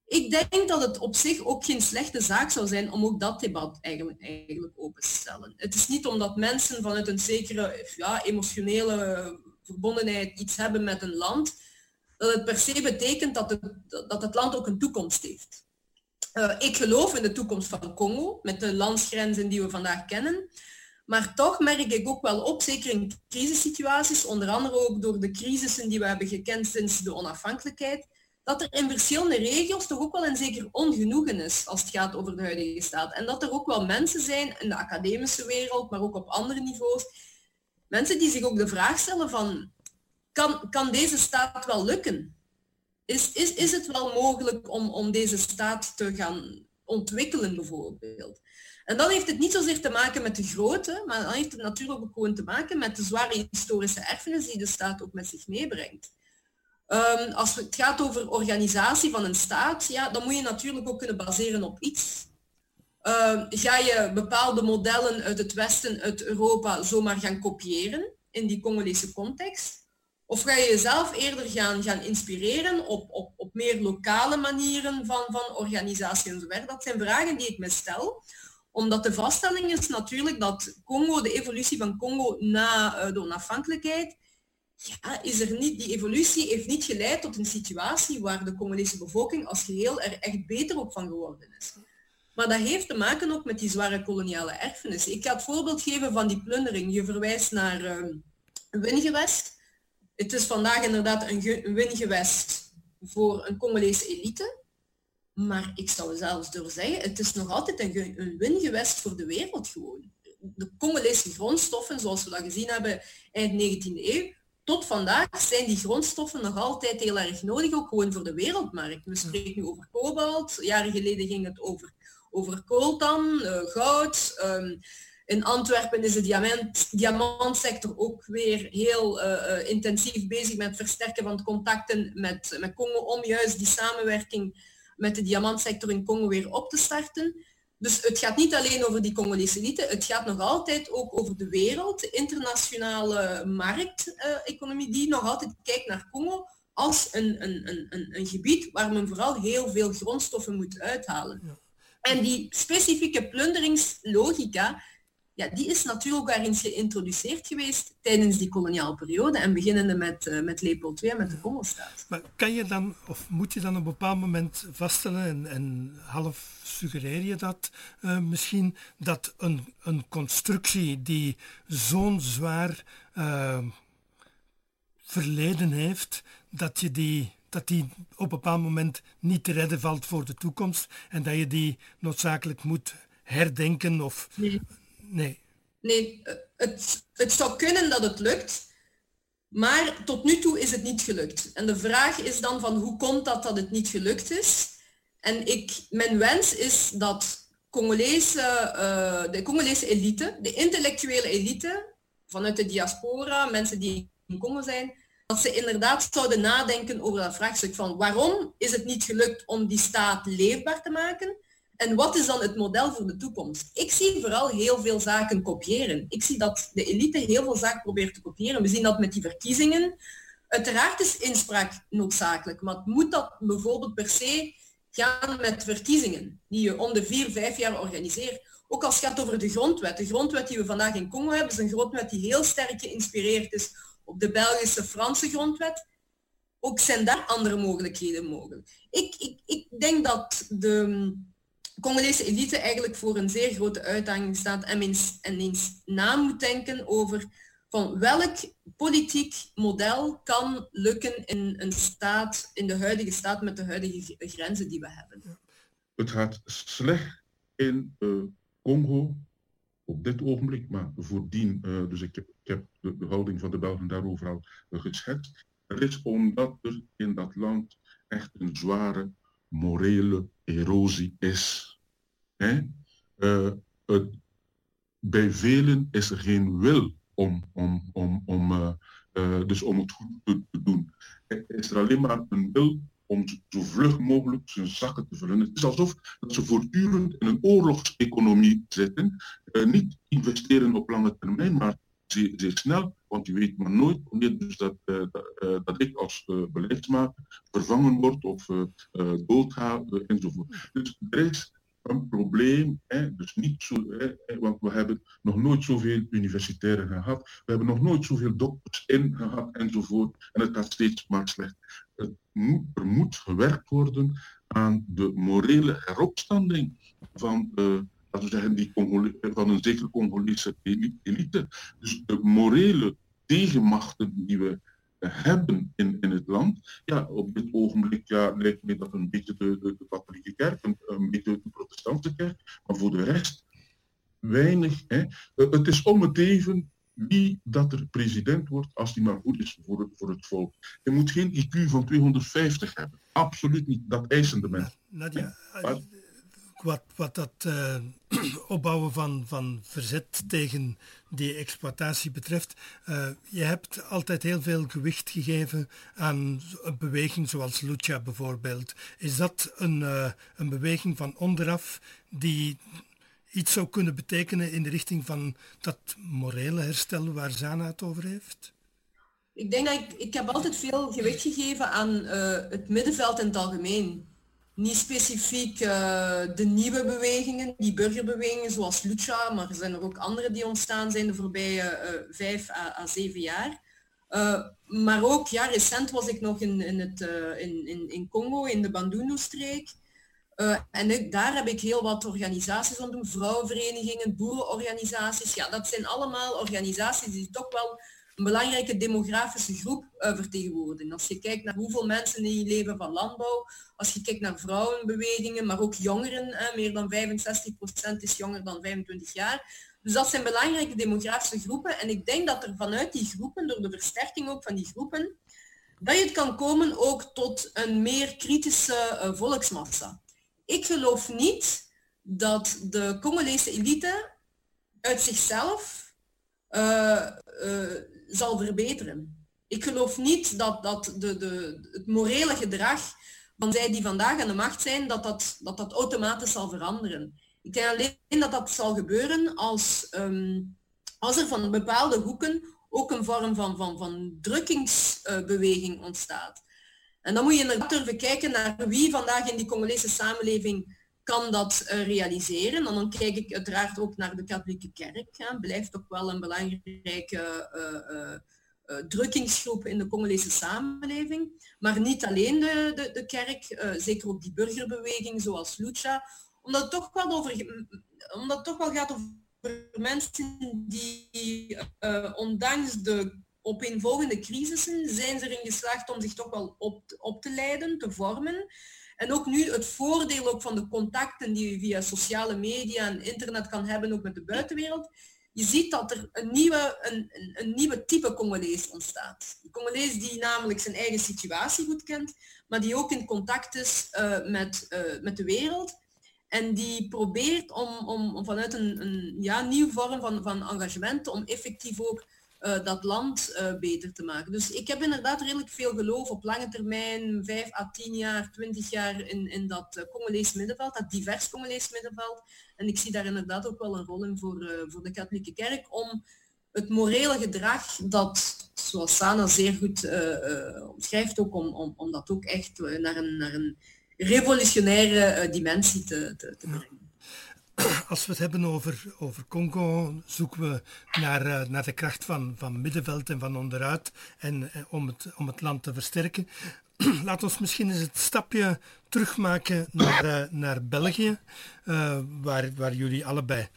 ik denk dat het op zich ook geen slechte zaak zou zijn om ook dat debat eigenlijk, eigenlijk open te stellen. Het is niet omdat mensen vanuit een zekere ja, emotionele verbondenheid iets hebben met een land, dat het per se betekent dat het, dat het land ook een toekomst heeft. Uh, ik geloof in de toekomst van Congo, met de landsgrenzen die we vandaag kennen. Maar toch merk ik ook wel op, zeker in crisissituaties, onder andere ook door de crisissen die we hebben gekend sinds de onafhankelijkheid, dat er in verschillende regio's toch ook wel een zeker ongenoegen is als het gaat over de huidige staat. En dat er ook wel mensen zijn in de academische wereld, maar ook op andere niveaus, mensen die zich ook de vraag stellen van, kan, kan deze staat wel lukken? Is, is, is het wel mogelijk om, om deze staat te gaan ontwikkelen bijvoorbeeld? En dan heeft het niet zozeer te maken met de grootte, maar dan heeft het natuurlijk ook gewoon te maken met de zware historische erfenis die de staat ook met zich meebrengt. Um, als het gaat over organisatie van een staat, ja, dan moet je natuurlijk ook kunnen baseren op iets. Uh, ga je bepaalde modellen uit het Westen, uit Europa, zomaar gaan kopiëren in die Congolese context? Of ga je jezelf eerder gaan, gaan inspireren op, op, op meer lokale manieren van, van organisatie enzovoort? Dat zijn vragen die ik me stel omdat de vaststelling is natuurlijk dat Congo, de evolutie van Congo na uh, de onafhankelijkheid, ja, is er niet, die evolutie heeft niet geleid tot een situatie waar de Congolese bevolking als geheel er echt beter op van geworden is. Maar dat heeft te maken ook met die zware koloniale erfenis. Ik ga het voorbeeld geven van die plundering. Je verwijst naar een wingewest. Het is vandaag inderdaad een, een wingewest voor een Congolese elite. Maar ik zou zelfs durven zeggen, het is nog altijd een, een wingewest voor de wereld gewoon. De Congolese grondstoffen, zoals we dat gezien hebben eind 19e eeuw, tot vandaag zijn die grondstoffen nog altijd heel erg nodig, ook gewoon voor de wereldmarkt. We spreken nu over kobalt, jaren geleden ging het over, over kooltan, uh, goud. Um, in Antwerpen is de diamant, diamantsector ook weer heel uh, intensief bezig met het versterken van contacten met, met Congo om juist die samenwerking met de diamantsector in Congo weer op te starten. Dus het gaat niet alleen over die Congolese elite, het gaat nog altijd ook over de wereld, de internationale markteconomie, die nog altijd kijkt naar Congo als een, een, een, een, gebied waar men vooral heel veel grondstoffen moet uithalen. En die specifieke plunderingslogica, ja, die is natuurlijk ook eens geïntroduceerd geweest tijdens die koloniale periode en beginnende met, uh, met Leopold II en met de Congo-staat. Maar kan je dan, of moet je dan op een bepaald moment vaststellen, en, en half suggereer je dat uh, misschien, dat een, een constructie die zo'n zwaar uh, verleden heeft, dat je die dat die op een bepaald moment niet te redden valt voor de toekomst en dat je die noodzakelijk moet herdenken of nee. Nee. Nee, het, het zou kunnen dat het lukt, maar tot nu toe is het niet gelukt. En de vraag is dan van hoe komt dat dat het niet gelukt is? En ik, mijn wens is dat Congolese, uh, de Congolese elite, de intellectuele elite, vanuit de diaspora, mensen die in Congo zijn, dat ze inderdaad zouden nadenken over dat vraagstuk van waarom is het niet gelukt om die staat leefbaar te maken? En wat is dan het model voor de toekomst? Ik zie vooral heel veel zaken kopiëren. Ik zie dat de elite heel veel zaken probeert te kopiëren. We zien dat met die verkiezingen. Uiteraard is inspraak noodzakelijk, maar moet dat bijvoorbeeld per se gaan met verkiezingen die je om de vier, vijf jaar organiseert. Ook als het gaat over de grondwet. De grondwet die we vandaag in Congo hebben, is een grondwet die heel sterk geïnspireerd is op de Belgische Franse grondwet. Ook zijn daar andere mogelijkheden mogelijk. Ik, ik, ik denk dat de, Congolese elite eigenlijk voor een zeer grote uitdaging staat en eens, en eens na moet denken over van welk politiek model kan lukken in een staat, in de huidige staat met de huidige grenzen die we hebben. Het gaat slecht in uh, Congo op dit ogenblik, maar voordien, uh, dus ik heb, ik heb de, de, houding van de Belgen daarover al uh, omdat er in dat land echt een zware morele erosie is. Het, bij velen is er geen wil om, om, om, om, uh, uh, dus om het goed te, doen. Is er alleen maar een wil om zo vlug mogelijk zijn zakken te vullen. Het is alsof dat ze voortdurend in een oorlogseconomie zitten. niet investeren op lange termijn, maar zeer, snel, want je weet maar nooit dus dat, dat, dat, ik als uh, beleidsmaker vervangen word of doodga enzovoort. Dus er is een probleem. Hè? Dus niet zo, hè? want we hebben nog nooit zoveel universitairen gehad. We hebben nog nooit zoveel dokters in gehad enzovoort. En het gaat steeds maar slecht. Moet, er moet gewerkt worden aan de morele heropstanding van, laten we zeggen, die Congole van een zekere Congolese elite. Dus de morele tegenmachten die we hebben in, in het land. Ja, op dit ogenblik ja, lijkt mij dat een beetje de, de, de katholieke kerk, een, een, beetje de protestantse kerk, maar voor de rest weinig. Hè. Het is om het even wie dat er president wordt als die maar goed is voor het, voor het volk. Je moet geen IQ van 250 hebben. Absoluut niet. Dat eisen de mensen. Nadia, wat, wat dat uh, opbouwen van, van verzet tegen die exploitatie betreft, uh, je hebt altijd heel veel gewicht gegeven aan een beweging zoals Lucha bijvoorbeeld. Is dat een, uh, een beweging van onderaf die iets zou kunnen betekenen in de richting van dat morele herstel waar Zana het over heeft? Ik denk dat ik, ik heb altijd veel gewicht gegeven aan het middenveld in het algemeen niet specifiek uh, de nieuwe bewegingen, die burgerbewegingen zoals Lucha, maar er zijn er ook andere die ontstaan zijn de voorbije uh, vijf à, zeven jaar. Uh, maar ook, ja, recent was ik nog in, in, het, in, in, in Congo, in de Bandundu-streek. en daar heb ik heel wat organisaties ontmoet, vrouwenverenigingen, boerenorganisaties. Ja, dat zijn allemaal organisaties die toch wel een belangrijke demografische groep uh, vertegenwoordigen. Als je kijkt naar hoeveel mensen die leven van landbouw, als je kijkt naar vrouwenbewegingen, maar ook jongeren, hè, meer dan 65% is jonger dan 25 jaar. Dus dat zijn belangrijke demografische groepen. En ik denk dat er vanuit die groepen, door de versterking ook van die groepen, dat je het kan komen ook tot een meer kritische uh, volksmassa. Ik geloof niet dat de Congolese elite uit zichzelf uh, zal verbeteren. Ik geloof niet dat, dat de, de, het morele gedrag van zij die vandaag aan de macht zijn, dat dat, dat, dat automatisch zal veranderen. Ik denk alleen dat dat zal gebeuren als, um, als er van bepaalde hoeken ook een vorm van, van, van drukkingsbeweging ontstaat. En dan moet je inderdaad durven kijken naar wie vandaag in die Congolese samenleving kan dat uh, realiseren. En dan kijk ik uiteraard ook naar de katholieke kerk. Hè. Blijft toch wel een belangrijke uh, drukkingsgroep in de Congolese samenleving. Maar niet alleen de, de, de kerk, zeker ook die burgerbeweging zoals Lucha. Omdat het toch wel, over, omdat toch wel gaat over mensen die ondanks de opeenvolgende crisissen zijn ze erin geslaagd om zich toch wel op, op te leiden, te vormen. En ook nu het voordeel ook van de contacten die je via sociale media en internet kan hebben, ook met de buitenwereld. Je ziet dat er een nieuwe, een, een, nieuwe type Congolees ontstaat. Een Congolees die namelijk zijn eigen situatie goed kent, maar die ook in contact is uh, met, uh, met de wereld. En die probeert om, om, om vanuit een, een ja, nieuwe vorm van, van engagement, om effectief ook uh, dat land uh, beter te maken. Dus ik heb inderdaad redelijk veel geloof op lange termijn, 5 à 10 jaar, 20 jaar in, in dat uh, Congolees middenveld, dat divers Congolees middenveld. En ik zie daar inderdaad ook wel een rol in voor, voor de katholieke kerk om het morele gedrag dat, zoals Sana zeer goed omschrijft, ook om, om, om dat ook echt naar een, naar een revolutionaire dimensie te, te, te brengen als we het hebben over, over Congo, zoeken we naar, uh, naar de kracht van, van middenveld en van onderuit en, uh, om, het, om het land te versterken. Laat ons misschien eens het stapje terugmaken naar, uh, naar België, waar, waar jullie allebei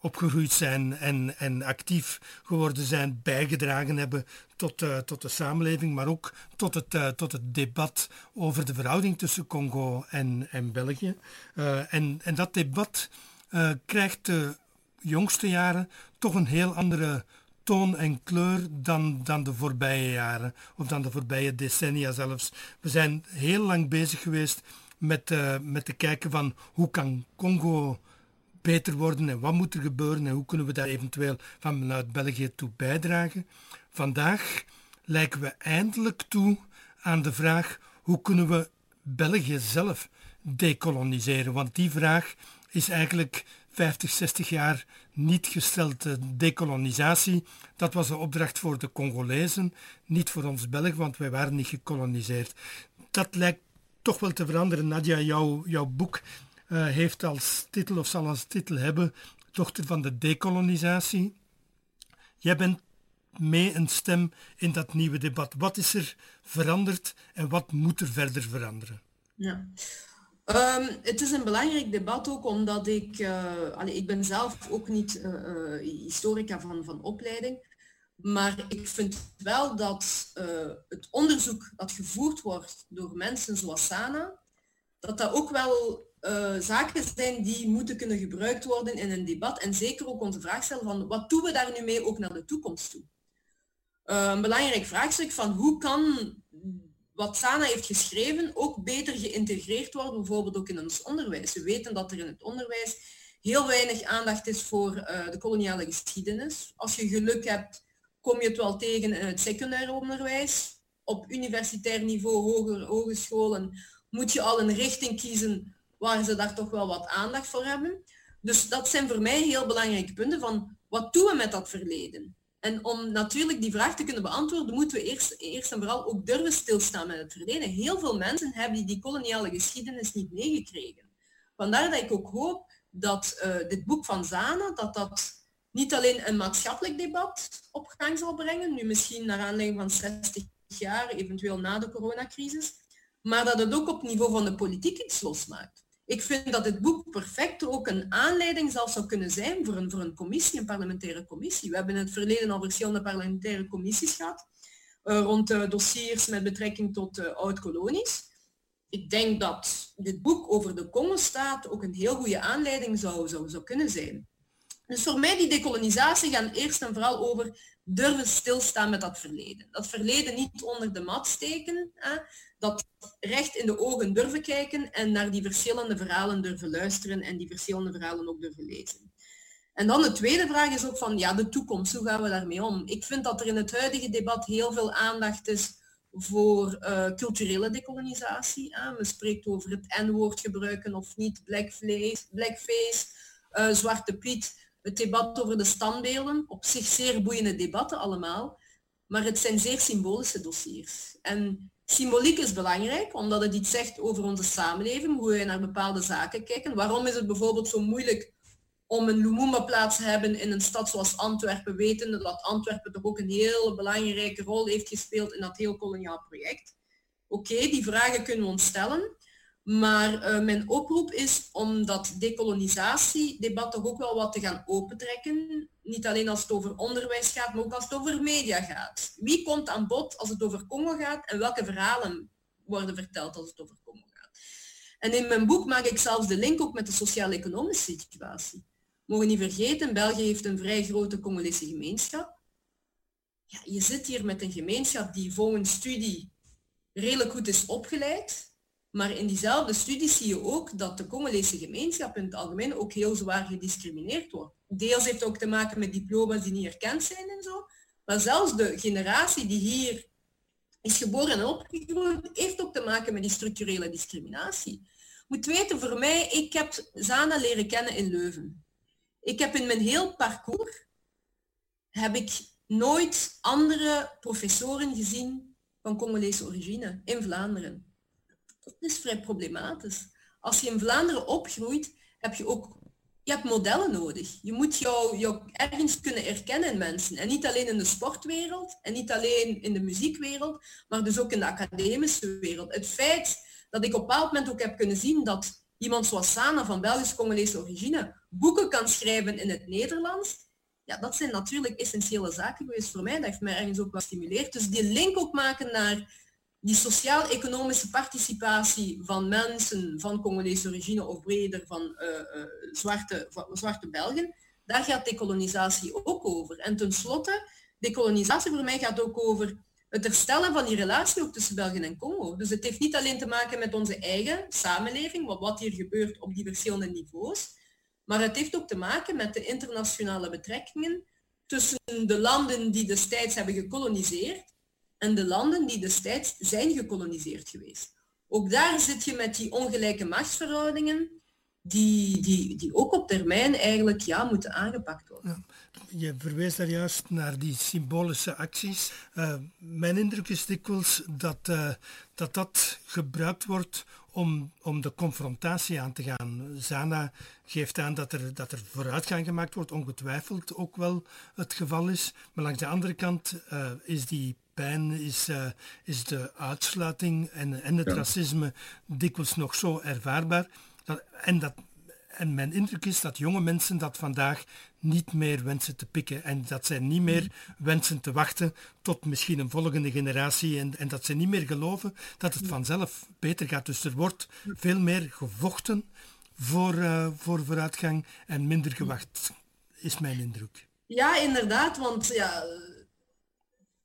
opgegroeid zijn en, en actief geworden zijn, bijgedragen hebben tot, uh, tot de samenleving, maar ook tot het, uh, tot het debat over de verhouding tussen Congo en, en België. Uh, en, en dat debat krijgt de jongste jaren toch een heel andere toon en kleur dan, dan de voorbije jaren, of dan de voorbije decennia zelfs. We zijn heel lang bezig geweest met, met te kijken van hoe kan Congo beter worden en wat moet er gebeuren en hoe kunnen we daar eventueel vanuit België toe bijdragen. Vandaag lijken we eindelijk toe aan de vraag hoe kunnen we België zelf decoloniseren, want die vraag is eigenlijk 50, 60 jaar niet gesteld. Decolonisatie, dat was de opdracht voor de Congolezen, niet voor ons Belgen, want wij waren niet gekoloniseerd. Dat lijkt toch wel te veranderen. Nadia, jouw, jouw boek uh, heeft als titel of zal als titel hebben Dochter van de decolonisatie. Jij bent mee een stem in dat nieuwe debat. Wat is er veranderd en wat moet er verder veranderen? Ja. Um, het is een belangrijk debat ook omdat ik, uh, allee, ik ben zelf ook niet uh, historica van, van opleiding, Maar ik vind wel dat het onderzoek dat gevoerd wordt door mensen zoals Sana, dat dat ook wel uh, zaken zijn die moeten kunnen gebruikt worden in een debat. En zeker ook onze vraag stellen van wat doen we daar nu mee ook naar de toekomst toe? Uh, een belangrijk vraagstuk van hoe kan wat Sana heeft geschreven ook beter geïntegreerd worden, bijvoorbeeld ook in ons onderwijs. We weten dat er in het onderwijs heel weinig aandacht is voor uh, de koloniale geschiedenis. Als je geluk hebt, kom je het wel tegen in het secundair onderwijs. Op universitair niveau, hoger, hogescholen, moet je al een richting kiezen waar ze daar toch wel wat aandacht voor hebben. Dus dat zijn voor mij heel belangrijke punten van wat doen we met dat verleden? En om natuurlijk die vraag te kunnen beantwoorden, moeten we eerst, eerst en vooral ook durven stilstaan met het verleden. Heel veel mensen hebben die koloniale geschiedenis niet meegekregen. Vandaar dat ik ook hoop dat uh, dit boek van Zana, dat dat niet alleen een maatschappelijk debat op gang zal brengen, nu misschien naar aanleiding van 60 jaar, eventueel na de coronacrisis, maar dat het ook op niveau van de politiek iets losmaakt. Ik vind dat dit boek perfect ook een aanleiding zou kunnen zijn voor een, voor een commissie, een parlementaire commissie. We hebben in het verleden al verschillende parlementaire commissies gehad uh, rond uh, dossiers met betrekking tot uh, oud-kolonies. Ik denk dat dit boek over de Congo-staat ook een heel goede aanleiding zou, zou, zou kunnen zijn. Dus voor mij die decolonisatie gaan eerst en vooral over durven stilstaan met dat verleden. Dat verleden niet onder de mat steken, hè? dat recht in de ogen durven kijken en naar die verschillende verhalen durven luisteren en die verschillende verhalen ook durven lezen. En dan de tweede vraag is ook van ja, de toekomst, hoe gaan we daarmee om? Ik vind dat er in het huidige debat heel veel aandacht is voor uh, culturele decolonisatie. We spreken over het N-woord gebruiken of niet, blackface, blackface uh, Zwarte Piet het debat over de standbeelden, op zich zeer boeiende debatten allemaal, maar het zijn zeer symbolische dossiers. En symboliek is belangrijk, omdat het iets zegt over onze samenleving, hoe wij naar bepaalde zaken kijken. Waarom is het bijvoorbeeld zo moeilijk om een Lumumba-plaats te hebben in een stad zoals Antwerpen, wetende dat Antwerpen toch ook een hele belangrijke rol heeft gespeeld in dat heel koloniaal project. Oké, die vragen kunnen we ons stellen. Maar uh, mijn oproep is om dat decolonisatiedebat toch ook wel wat te gaan opentrekken. Niet alleen als het over onderwijs gaat, maar ook als het over media gaat. Wie komt aan bod als het over Congo gaat en welke verhalen worden verteld als het over Congo gaat. En in mijn boek maak ik zelfs de link ook met de sociaal-economische situatie. Mogen niet vergeten, België heeft een vrij grote Congolese gemeenschap. Ja, je zit hier met een gemeenschap die volgens studie redelijk goed is opgeleid, maar in diezelfde studie zie je ook dat de Congolese gemeenschap in het algemeen ook heel zwaar gediscrimineerd wordt. Deels heeft ook te maken met diploma's die niet erkend zijn en zo. Maar zelfs de generatie die hier is geboren en opgegroeid, heeft ook te maken met die structurele discriminatie. Moet weten, voor mij, ik heb Zana leren kennen in Leuven. Ik heb in mijn heel parcours, heb ik nooit andere professoren gezien van Congolese origine in Vlaanderen dat is vrij problematisch. Als je in Vlaanderen opgroeit, heb je ook je hebt modellen nodig. Je moet jou, jou ergens kunnen erkennen in mensen. En niet alleen in de sportwereld en niet alleen in de muziekwereld, maar dus ook in de academische wereld. Het feit dat ik op een bepaald moment ook heb kunnen zien dat iemand zoals Sana van Belgisch-Congolese origine boeken kan schrijven in het Nederlands, ja, dat zijn natuurlijk essentiële zaken geweest voor mij. Dat heeft mij ergens ook wel gestimuleerd. Dus die link ook maken naar die sociaal-economische participatie van mensen van Congolese origine of breder van uh, uh, zwarte, zwarte Belgen, daar gaat decolonisatie ook over. En tenslotte, decolonisatie voor mij gaat ook over het herstellen van die relatie ook tussen België en Congo. Dus het heeft niet alleen te maken met onze eigen samenleving, wat, wat hier gebeurt op die verschillende niveaus, maar het heeft ook te maken met de internationale betrekkingen tussen de landen die destijds hebben gekoloniseerd en de landen die destijds zijn gekoloniseerd geweest. Ook daar zit je met die ongelijke machtsverhoudingen die, die, die ook op termijn eigenlijk ja, moeten aangepakt worden. Ja, je verwees daar juist naar die symbolische acties. Uh, mijn indruk is dikwijls dat, uh, dat dat gebruikt wordt om, om de confrontatie aan te gaan. Zana geeft aan dat er, dat er vooruitgang gemaakt wordt, ongetwijfeld ook wel het geval is. Maar langs de andere kant uh, is die pijn, is, uh, is de uitsluiting en, en het racisme dikwijls nog zo ervaarbaar. Dat, en dat En mijn indruk is dat jonge mensen dat vandaag niet meer wensen te pikken. En dat zij niet meer wensen te wachten tot misschien een volgende generatie. En, en dat ze niet meer geloven dat het vanzelf beter gaat. Dus er wordt veel meer gevochten voor, uh, voor vooruitgang en minder gewacht, is mijn indruk. Ja, inderdaad. Want ja,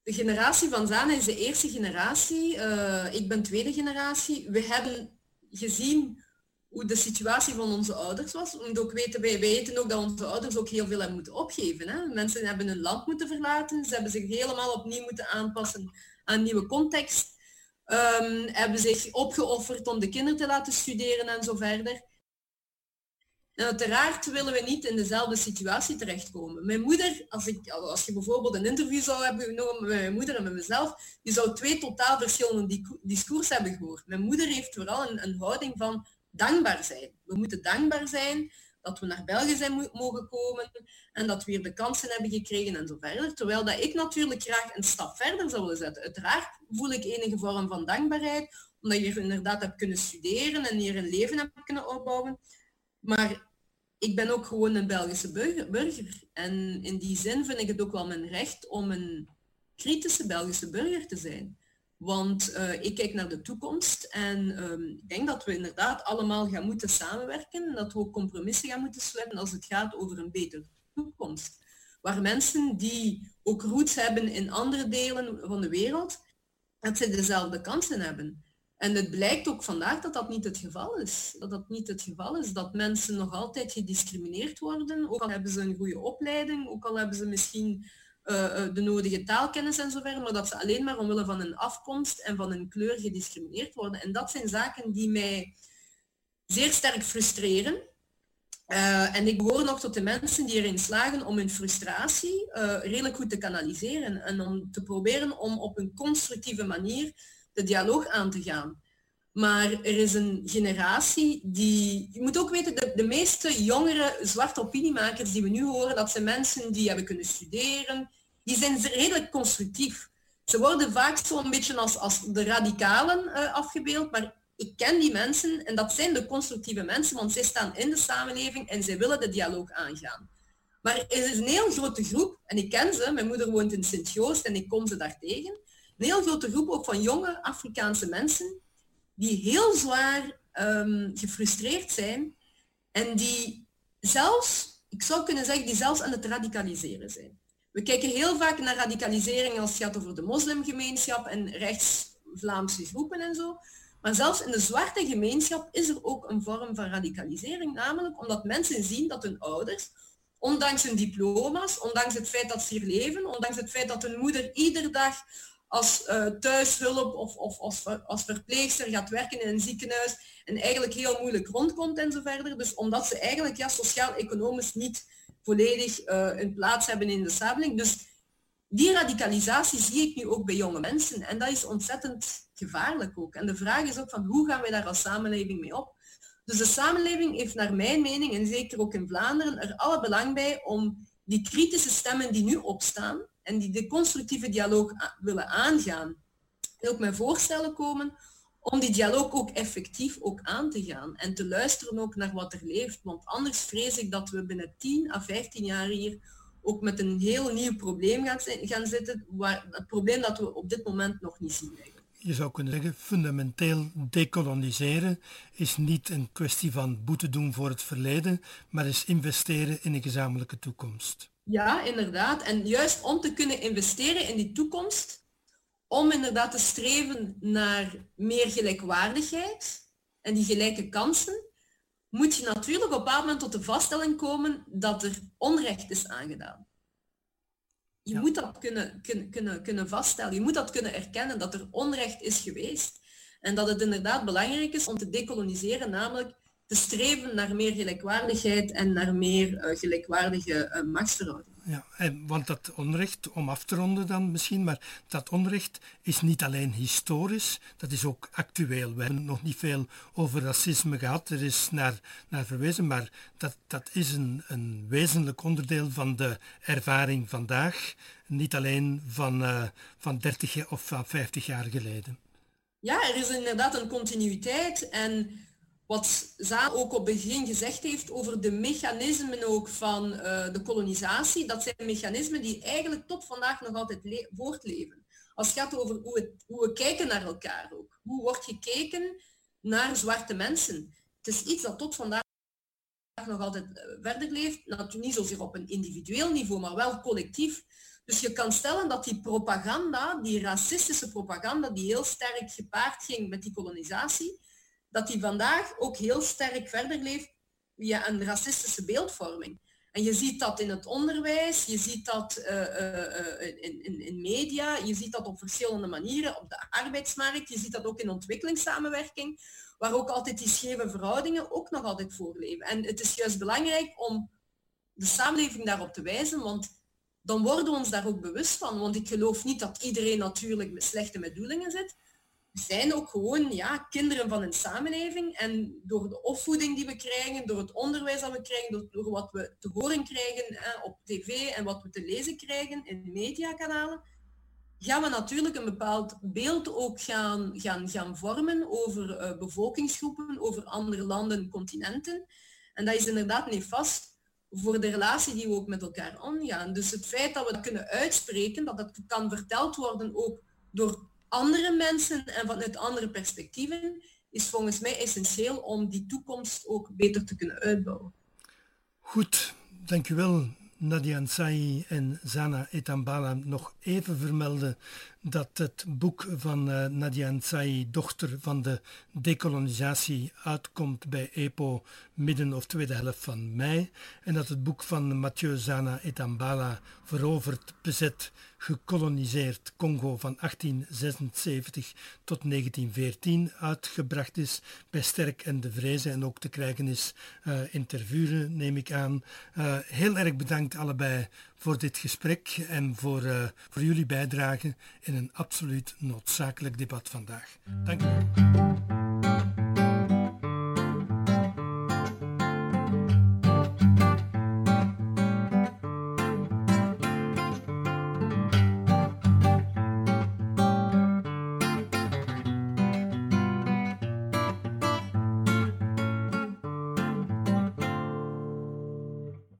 de generatie van Zana is de eerste generatie. Uh, ik ben tweede generatie. We hebben gezien hoe de situatie van onze ouders was. Moeten ook weten, wij weten ook dat onze ouders ook heel veel hebben moeten opgeven. Hè? Mensen hebben hun land moeten verlaten, ze hebben zich helemaal opnieuw moeten aanpassen aan nieuwe context. Um, hebben zich opgeofferd om de kinderen te laten studeren en zo verder. En uiteraard willen we niet in dezelfde situatie terechtkomen. Mijn moeder, als, ik, als je bijvoorbeeld een interview zou hebben genomen met mijn moeder en met mezelf, die zou twee totaal verschillende discours hebben gehoord. Mijn moeder heeft vooral een, een houding van dankbaar zijn. We moeten dankbaar zijn dat we naar België zijn mogen komen en dat we hier de kansen hebben gekregen en zo verder. Terwijl dat ik natuurlijk graag een stap verder zou willen zetten. Uiteraard voel ik enige vorm van dankbaarheid, omdat je inderdaad hebt kunnen studeren en hier een leven hebt kunnen opbouwen. Maar ik ben ook gewoon een Belgische burger. En in die zin vind ik het ook wel mijn recht om een kritische Belgische burger te zijn. Want uh, ik kijk naar de toekomst en um, ik denk dat we inderdaad allemaal gaan moeten samenwerken en dat we ook compromissen gaan moeten sluiten als het gaat over een betere toekomst. Waar mensen die ook roots hebben in andere delen van de wereld, dat ze dezelfde kansen hebben. En het blijkt ook vandaag dat dat niet het geval is. Dat dat niet het geval is, dat mensen nog altijd gediscrimineerd worden, ook al hebben ze een goede opleiding, ook al hebben ze misschien de nodige taalkennis en zo maar dat ze alleen maar omwille van hun afkomst en van hun kleur gediscrimineerd worden. En dat zijn zaken die mij zeer sterk frustreren. Uh, en ik behoor nog tot de mensen die erin slagen om hun frustratie redelijk goed te kanaliseren en om te proberen om op een constructieve manier de dialoog aan te gaan. Maar er is een generatie die... Je moet ook weten, de, de meeste jongere zwarte opiniemakers die we nu horen, dat zijn mensen die hebben kunnen studeren. Die zijn redelijk constructief. Ze worden vaak zo'n beetje als, als de radicalen uh, afgebeeld, maar ik ken die mensen en dat zijn de constructieve mensen, want zij staan in de samenleving en zij willen de dialoog aangaan. Maar er is een heel grote groep, en ik ken ze, mijn moeder woont in Sint-Joost en ik kom ze daar tegen, een heel grote groep ook van jonge Afrikaanse mensen die heel zwaar um, gefrustreerd zijn en die zelfs, ik zou kunnen zeggen, die zelfs aan het radicaliseren zijn. We kijken heel vaak naar radicalisering als het gaat over de moslimgemeenschap en rechts-Vlaamse groepen en zo. Maar zelfs in de zwarte gemeenschap is er ook een vorm van radicalisering, namelijk omdat mensen zien dat hun ouders, ondanks hun diploma's, ondanks het feit dat ze hier leven, ondanks het feit dat hun moeder iedere dag als uh, thuishulp of, of als, als verpleegster gaat werken in een ziekenhuis en eigenlijk heel moeilijk rondkomt en zo verder. Dus omdat ze eigenlijk ja, sociaal-economisch niet volledig uh, een plaats hebben in de samenleving. Dus die radicalisatie zie ik nu ook bij jonge mensen en dat is ontzettend gevaarlijk ook. En de vraag is ook van hoe gaan wij daar als samenleving mee op? Dus de samenleving heeft naar mijn mening, en zeker ook in Vlaanderen, er alle belang bij om die kritische stemmen die nu opstaan, en die de constructieve dialoog willen aangaan, en ook met voorstellen komen om die dialoog ook effectief ook aan te gaan en te luisteren ook naar wat er leeft. Want anders vrees ik dat we binnen 10 à 15 jaar hier ook met een heel nieuw probleem gaan, zitten, waar, het probleem dat we op dit moment nog niet zien. Je zou kunnen zeggen, fundamenteel decoloniseren is niet een kwestie van boete doen voor het verleden, maar is investeren in een gezamenlijke toekomst. Ja, inderdaad. En juist om te kunnen investeren in die toekomst, om inderdaad te streven naar meer gelijkwaardigheid en die gelijke kansen, moet je natuurlijk op een bepaald moment tot de vaststelling komen dat er onrecht is aangedaan. Je moet dat kunnen, kunnen, kunnen, kunnen vaststellen. Je moet dat kunnen erkennen dat er onrecht is geweest. En dat het inderdaad belangrijk is om te decoloniseren, namelijk te streven naar meer gelijkwaardigheid en naar meer uh, gelijkwaardige uh, machtsverhoudingen. Ja, en, want dat onrecht, om af te ronden dan misschien, maar dat onrecht is niet alleen historisch, dat is ook actueel. We hebben nog niet veel over racisme gehad, er is naar, naar verwezen, maar dat, dat is een, een wezenlijk onderdeel van de ervaring vandaag, niet alleen van, uh, van 30 of van 50 jaar geleden. Ja, er is inderdaad een continuïteit en wat Zaan ook op het begin gezegd heeft over de mechanismen ook van de kolonisatie, dat zijn mechanismen die eigenlijk tot vandaag nog altijd voortleven. Als het gaat over hoe, hoe we kijken naar elkaar ook. Hoe wordt gekeken naar zwarte mensen. Het is iets dat tot vandaag nog altijd eh, verder leeft. Natuurlijk niet zozeer op een individueel niveau, maar wel collectief. Dus je kan stellen dat die propaganda, die racistische propaganda, die heel sterk gepaard ging met die kolonisatie, dat die vandaag ook heel sterk verder leeft via een racistische beeldvorming. En je ziet dat in het onderwijs, je ziet dat uh, in, in, in, media, je ziet dat op verschillende manieren, op de arbeidsmarkt, je ziet dat ook in ontwikkelingssamenwerking, waar ook altijd die scheve verhoudingen ook nog altijd voorleven. En het is juist belangrijk om de samenleving daarop te wijzen, want dan worden we ons daar ook bewust van. Want ik geloof niet dat iedereen natuurlijk met slechte bedoelingen zit zijn ook gewoon ja, kinderen van een samenleving. En door de opvoeding die we krijgen, door het onderwijs dat we krijgen, door, wat we te horen krijgen op tv en wat we te lezen krijgen in mediakanalen, gaan we natuurlijk een bepaald beeld ook gaan, gaan, gaan vormen over uh, bevolkingsgroepen, over andere landen, continenten. En dat is inderdaad nefast voor de relatie die we ook met elkaar omgaan. Dus het feit dat we dat kunnen uitspreken, dat dat kan verteld worden ook door andere mensen en vanuit andere perspectieven, is volgens mij essentieel om die toekomst ook beter te kunnen uitbouwen. Goed, dank u wel. Nadia Nsai en Zana Etambala nog even vermelden dat het boek van uh, Nadia Nsai, dochter van de decolonisatie, uitkomt bij EPO midden of tweede helft van mei. En dat het boek van Mathieu Zana Etambala, Veroverd, Bezet, Gekoloniseerd Congo van 1876 tot 1914 uitgebracht is bij Sterk en de Vrezen en ook te krijgen is uh, in Tervuren, neem ik aan. Uh, heel erg bedankt allebei voor dit gesprek en voor, uh, voor jullie bijdrage in een absoluut noodzakelijk debat vandaag. Dank u wel.